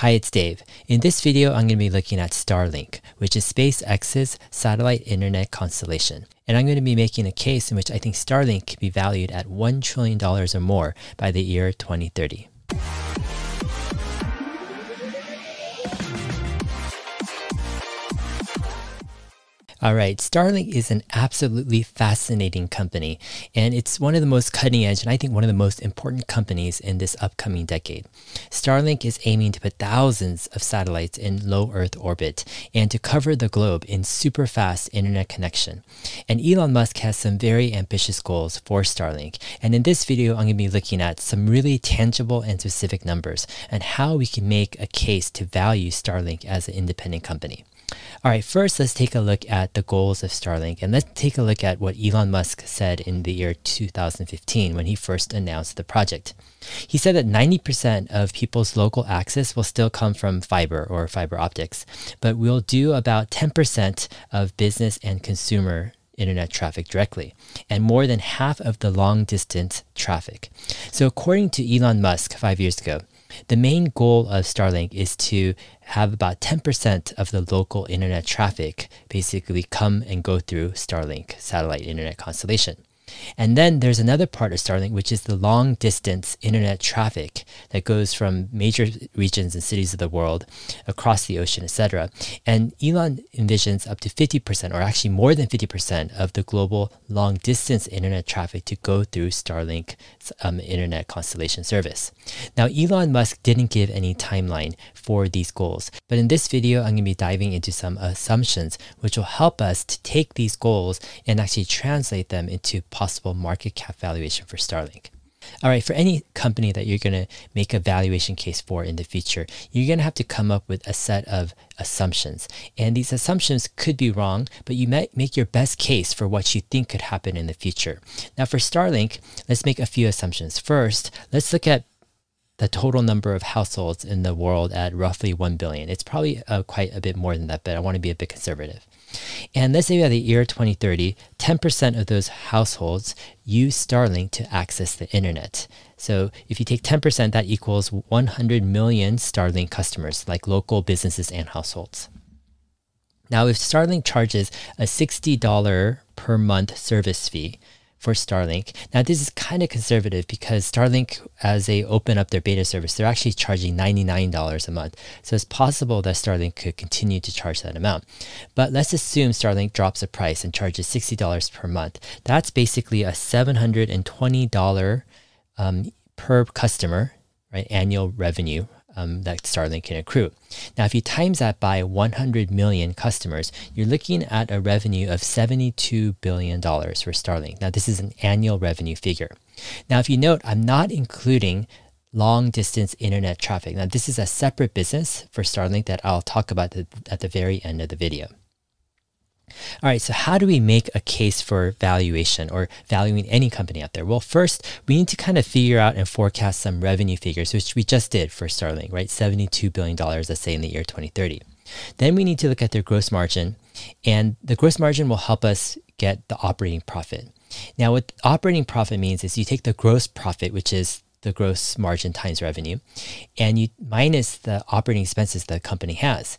Hi, it's Dave. In this video, I'm going to be looking at Starlink, which is SpaceX's satellite internet constellation. And I'm going to be making a case in which I think Starlink could be valued at $1 trillion or more by the year 2030. All right, Starlink is an absolutely fascinating company, and it's one of the most cutting edge and I think one of the most important companies in this upcoming decade. Starlink is aiming to put thousands of satellites in low Earth orbit and to cover the globe in super fast internet connection. And Elon Musk has some very ambitious goals for Starlink. And in this video, I'm going to be looking at some really tangible and specific numbers and how we can make a case to value Starlink as an independent company. All right, first let's take a look at the goals of Starlink and let's take a look at what Elon Musk said in the year 2015 when he first announced the project. He said that 90% of people's local access will still come from fiber or fiber optics, but we'll do about 10% of business and consumer internet traffic directly, and more than half of the long distance traffic. So, according to Elon Musk five years ago, the main goal of Starlink is to have about 10% of the local internet traffic basically come and go through Starlink satellite internet constellation. And then there's another part of Starlink, which is the long distance internet traffic that goes from major regions and cities of the world across the ocean, etc. And Elon envisions up to 50%, or actually more than 50%, of the global long distance internet traffic to go through Starlink um, internet constellation service. Now, Elon Musk didn't give any timeline for these goals, but in this video, I'm going to be diving into some assumptions which will help us to take these goals and actually translate them into possible market cap valuation for Starlink. All right, for any company that you're going to make a valuation case for in the future, you're going to have to come up with a set of assumptions. And these assumptions could be wrong, but you might make your best case for what you think could happen in the future. Now, for Starlink, let's make a few assumptions. First, let's look at the total number of households in the world at roughly 1 billion. It's probably uh, quite a bit more than that, but I want to be a bit conservative. And let's say by the year 2030, 10% of those households use Starlink to access the internet. So if you take 10%, that equals 100 million Starlink customers, like local businesses and households. Now, if Starlink charges a $60 per month service fee, for Starlink. Now this is kind of conservative because Starlink, as they open up their beta service, they're actually charging $99 a month. So it's possible that Starlink could continue to charge that amount. But let's assume Starlink drops the price and charges $60 per month. That's basically a $720 um, per customer, right, annual revenue um, that Starlink can accrue. Now, if you times that by 100 million customers, you're looking at a revenue of $72 billion for Starlink. Now, this is an annual revenue figure. Now, if you note, I'm not including long distance internet traffic. Now, this is a separate business for Starlink that I'll talk about at the very end of the video. All right, so how do we make a case for valuation or valuing any company out there? Well, first, we need to kind of figure out and forecast some revenue figures, which we just did for Starlink, right? $72 billion, let's say in the year 2030. Then we need to look at their gross margin, and the gross margin will help us get the operating profit. Now, what operating profit means is you take the gross profit, which is the gross margin times revenue, and you minus the operating expenses the company has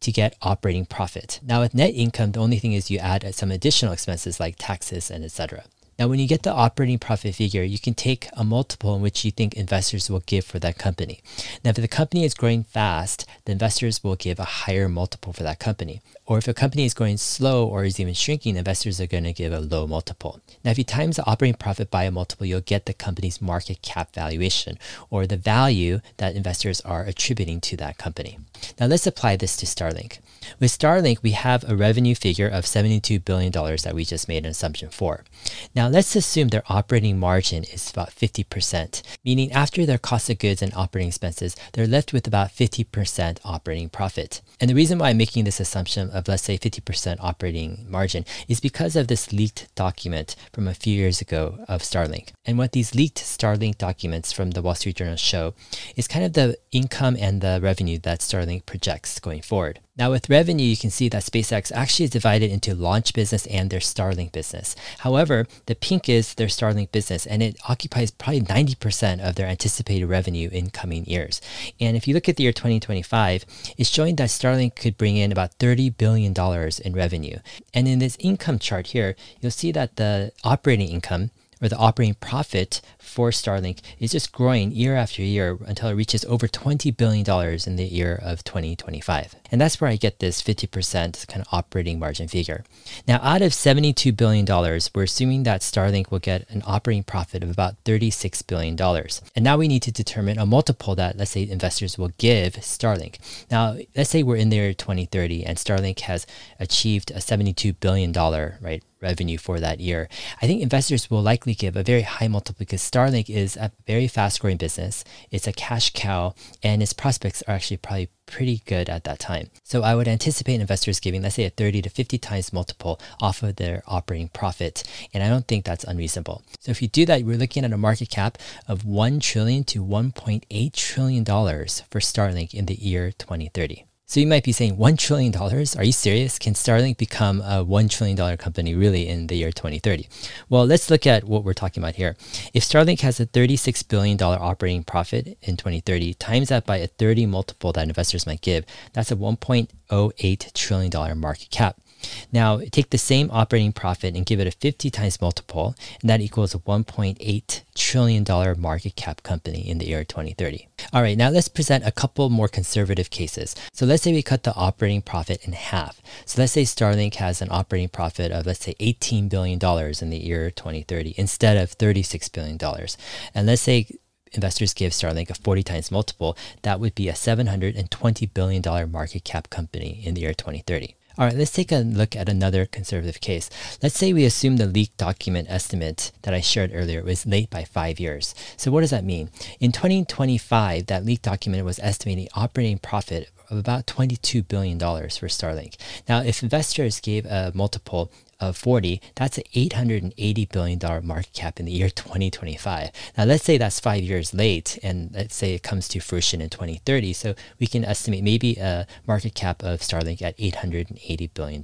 to get operating profit. Now with net income, the only thing is you add some additional expenses like taxes and etc. Now, when you get the operating profit figure, you can take a multiple in which you think investors will give for that company. Now, if the company is growing fast, the investors will give a higher multiple for that company. Or if a company is going slow or is even shrinking, investors are going to give a low multiple. Now, if you times the operating profit by a multiple, you'll get the company's market cap valuation or the value that investors are attributing to that company. Now, let's apply this to Starlink. With Starlink, we have a revenue figure of $72 billion that we just made an assumption for. Now, let's assume their operating margin is about 50%, meaning after their cost of goods and operating expenses, they're left with about 50% operating profit. And the reason why I'm making this assumption of, let's say, 50% operating margin is because of this leaked document from a few years ago of Starlink. And what these leaked Starlink documents from the Wall Street Journal show is kind of the income and the revenue that Starlink projects going forward. Now, with revenue, you can see that SpaceX actually is divided into launch business and their Starlink business. However, the pink is their Starlink business, and it occupies probably 90% of their anticipated revenue in coming years. And if you look at the year 2025, it's showing that Starlink could bring in about $30 billion in revenue. And in this income chart here, you'll see that the operating income or the operating profit for Starlink is just growing year after year until it reaches over $20 billion in the year of 2025. And that's where I get this 50% kind of operating margin figure. Now, out of $72 billion, we're assuming that Starlink will get an operating profit of about $36 billion. And now we need to determine a multiple that, let's say, investors will give Starlink. Now, let's say we're in the year 2030 and Starlink has achieved a $72 billion, right? Revenue for that year. I think investors will likely give a very high multiple because Starlink is a very fast growing business. It's a cash cow and its prospects are actually probably pretty good at that time. So I would anticipate investors giving, let's say, a 30 to 50 times multiple off of their operating profit. And I don't think that's unreasonable. So if you do that, we're looking at a market cap of 1 trillion to 1.8 trillion dollars for Starlink in the year 2030. So you might be saying $1 trillion? Are you serious? Can Starlink become a $1 trillion company really in the year 2030? Well, let's look at what we're talking about here. If Starlink has a $36 billion operating profit in 2030, times that by a 30 multiple that investors might give, that's a $1.08 trillion market cap. Now, take the same operating profit and give it a 50 times multiple, and that equals a $1.8 trillion market cap company in the year 2030. All right, now let's present a couple more conservative cases. So let's say we cut the operating profit in half. So let's say Starlink has an operating profit of, let's say, $18 billion in the year 2030 instead of $36 billion. And let's say investors give Starlink a 40 times multiple, that would be a $720 billion market cap company in the year 2030. All right, let's take a look at another conservative case. Let's say we assume the leaked document estimate that I shared earlier was late by five years. So what does that mean? In 2025, that leaked document was estimating operating profit of about $22 billion for Starlink. Now, if investors gave a multiple of 40, that's an $880 billion market cap in the year 2025. Now, let's say that's five years late, and let's say it comes to fruition in 2030. So we can estimate maybe a market cap of Starlink at $880 billion.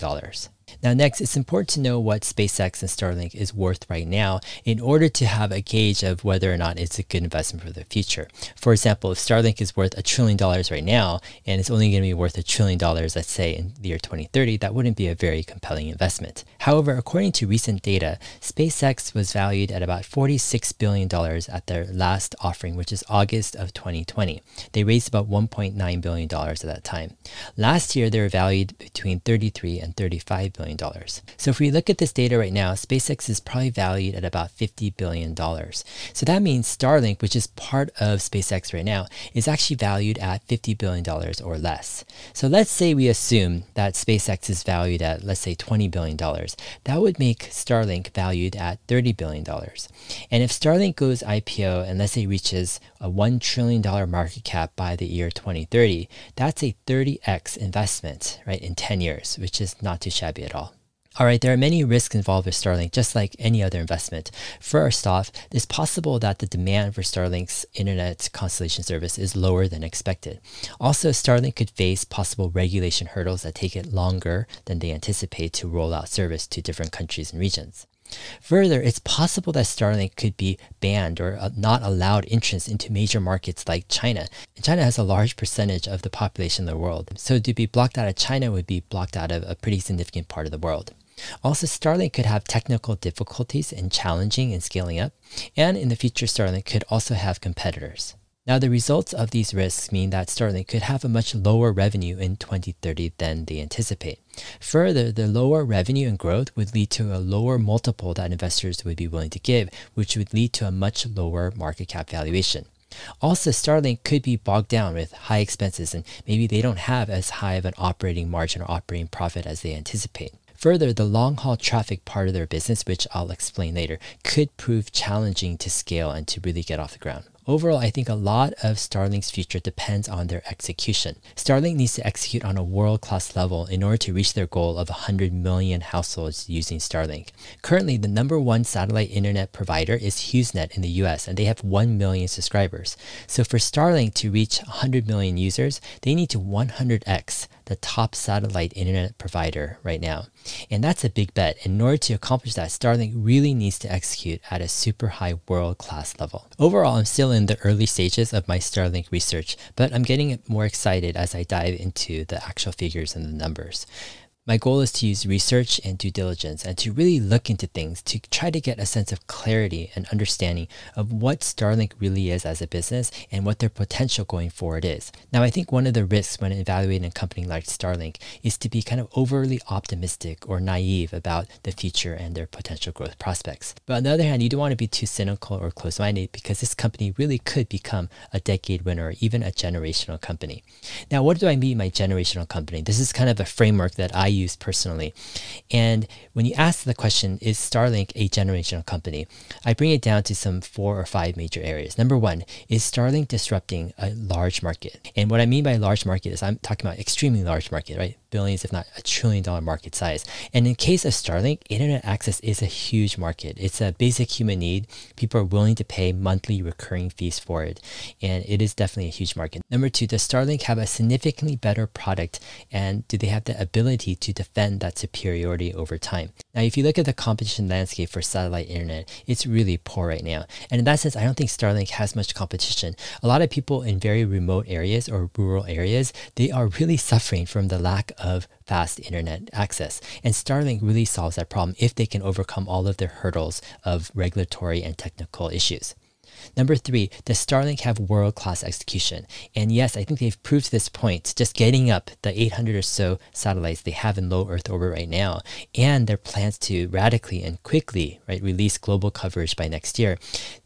Now, next, it's important to know what SpaceX and Starlink is worth right now in order to have a gauge of whether or not it's a good investment for the future. For example, if Starlink is worth a trillion dollars right now and it's only going to be worth a trillion dollars, let's say in the year 2030, that wouldn't be a very compelling investment. However, according to recent data, SpaceX was valued at about $46 billion at their last offering, which is August of 2020. They raised about $1.9 billion at that time. Last year, they were valued between 33 and 35 billion So if we look at this data right now, SpaceX is probably valued at about $50 billion. So that means Starlink, which is part of SpaceX right now, is actually valued at $50 billion or less. So let's say we assume that SpaceX is valued at, let's say, $20 billion. That would make Starlink valued at $30 billion. And if Starlink goes IPO and let's say reaches a $1 trillion market cap by the year 2030, that's a 30x investment, right, in 10 years, which is not too shabby at all. All right, there are many risks involved with Starlink, just like any other investment. First off, it's possible that the demand for Starlink's internet constellation service is lower than expected. Also, Starlink could face possible regulation hurdles that take it longer than they anticipate to roll out service to different countries and regions. Further, it's possible that Starlink could be banned or uh, not allowed entrance into major markets like China. China has a large percentage of the population of the world. So to be blocked out of China would be blocked out of a pretty significant part of the world. Also, Starlink could have technical difficulties in challenging and scaling up, and in the future, Starlink could also have competitors. Now, the results of these risks mean that Starlink could have a much lower revenue in 2030 than they anticipate. Further, the lower revenue and growth would lead to a lower multiple that investors would be willing to give, which would lead to a much lower market cap valuation. Also, Starlink could be bogged down with high expenses and maybe they don't have as high of an operating margin or operating profit as they anticipate. Further, the long haul traffic part of their business, which I'll explain later, could prove challenging to scale and to really get off the ground. Overall, I think a lot of Starlink's future depends on their execution. Starlink needs to execute on a world class level in order to reach their goal of 100 million households using Starlink. Currently, the number one satellite internet provider is HughesNet in the US, and they have 1 million subscribers. So for Starlink to reach 100 million users, they need to 100x the top satellite internet provider right now. And that's a big bet. In order to accomplish that, Starlink really needs to execute at a super high world class level. Overall, I'm still in the early stages of my Starlink research, but I'm getting more excited as I dive into the actual figures and the numbers. My goal is to use research and due diligence and to really look into things to try to get a sense of clarity and understanding of what Starlink really is as a business and what their potential going forward is. Now, I think one of the risks when evaluating a company like Starlink is to be kind of overly optimistic or naive about the future and their potential growth prospects. But on the other hand, you don't want to be too cynical or close minded because this company really could become a decade winner or even a generational company. Now, what do I mean by generational company? This is kind of a framework that I use personally. And when you ask the question, is Starlink a generational company? I bring it down to some four or five major areas. Number one, is Starlink disrupting a large market? And what I mean by large market is I'm talking about extremely large market, right? billions, if not a trillion dollar market size. And in case of Starlink, internet access is a huge market. It's a basic human need. People are willing to pay monthly recurring fees for it. And it is definitely a huge market. Number two, does Starlink have a significantly better product? And do they have the ability to defend that superiority over time? Now, if you look at the competition landscape for satellite internet, it's really poor right now. And in that sense, I don't think Starlink has much competition. A lot of people in very remote areas or rural areas, they are really suffering from the lack of fast internet access. And Starlink really solves that problem if they can overcome all of their hurdles of regulatory and technical issues. Number three, does Starlink have world class execution? And yes, I think they've proved this point just getting up the 800 or so satellites they have in low Earth orbit right now, and their plans to radically and quickly right, release global coverage by next year.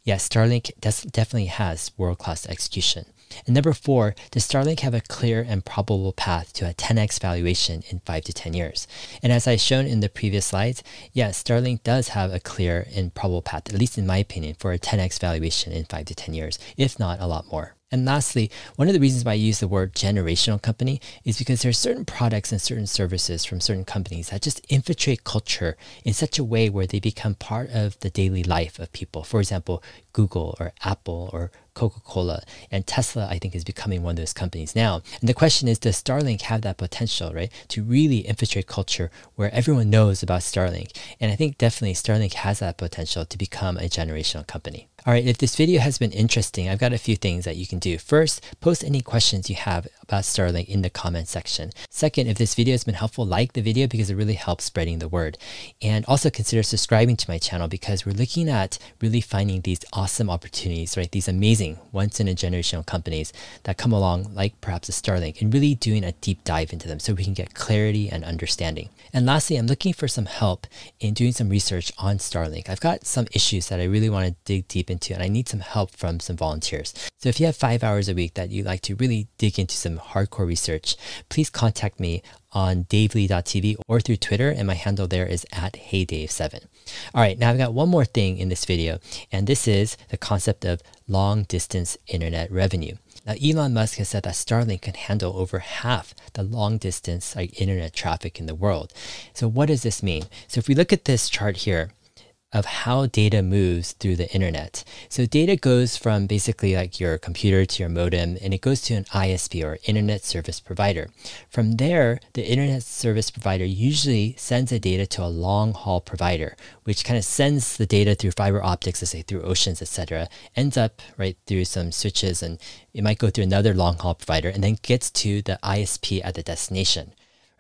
Yes, Starlink definitely has world class execution. And number four, does Starlink have a clear and probable path to a 10x valuation in five to 10 years? And as I shown in the previous slides, yes, Starlink does have a clear and probable path, at least in my opinion, for a 10x valuation in five to 10 years, if not a lot more. And lastly, one of the reasons why I use the word generational company is because there are certain products and certain services from certain companies that just infiltrate culture in such a way where they become part of the daily life of people. For example, Google or Apple or Coca Cola. And Tesla, I think, is becoming one of those companies now. And the question is, does Starlink have that potential, right, to really infiltrate culture where everyone knows about Starlink? And I think definitely Starlink has that potential to become a generational company. All right, if this video has been interesting, I've got a few things that you can do. First, post any questions you have about Starlink in the comment section. Second, if this video has been helpful, like the video because it really helps spreading the word. And also consider subscribing to my channel because we're looking at really finding these awesome opportunities, right? These amazing once in a generational companies that come along, like perhaps a Starlink, and really doing a deep dive into them so we can get clarity and understanding. And lastly, I'm looking for some help in doing some research on Starlink. I've got some issues that I really want to dig deep into, and I need some help from some volunteers. So if you have five hours a week that you like to really dig into some hardcore research, please contact me on davelee.tv or through Twitter, and my handle there is at heydave7. All right, now I've got one more thing in this video, and this is the concept of long distance internet revenue. Now, Elon Musk has said that Starlink can handle over half the long distance like, internet traffic in the world. So, what does this mean? So, if we look at this chart here, of how data moves through the internet. So data goes from basically like your computer to your modem and it goes to an ISP or internet service provider. From there, the internet service provider usually sends the data to a long haul provider, which kind of sends the data through fiber optics, let's say through oceans, etc., ends up right through some switches and it might go through another long haul provider and then gets to the ISP at the destination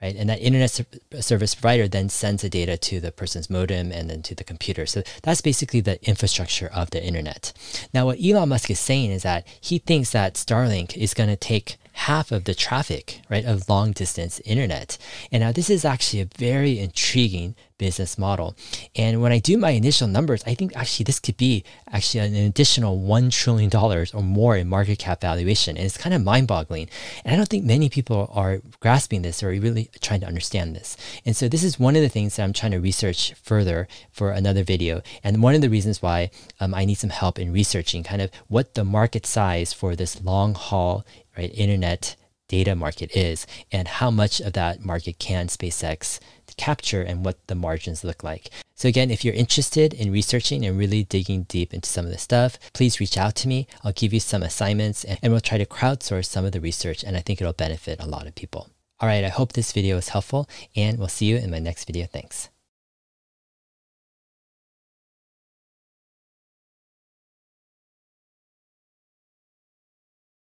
right? And that internet service provider then sends the data to the person's modem and then to the computer. So that's basically the infrastructure of the internet. Now, what Elon Musk is saying is that he thinks that Starlink is going to take half of the traffic, right, of long distance internet. And now this is actually a very intriguing business model. And when I do my initial numbers, I think actually this could be actually an additional $1 trillion or more in market cap valuation. And it's kind of mind boggling. And I don't think many people are grasping this or really trying to understand this. And so this is one of the things that I'm trying to research further for another video. And one of the reasons why um, I need some help in researching kind of what the market size for this long haul right internet data market is and how much of that market can SpaceX capture and what the margins look like. So again, if you're interested in researching and really digging deep into some of this stuff, please reach out to me. I'll give you some assignments and we'll try to crowdsource some of the research and I think it'll benefit a lot of people. All right, I hope this video was helpful and we'll see you in my next video. Thanks.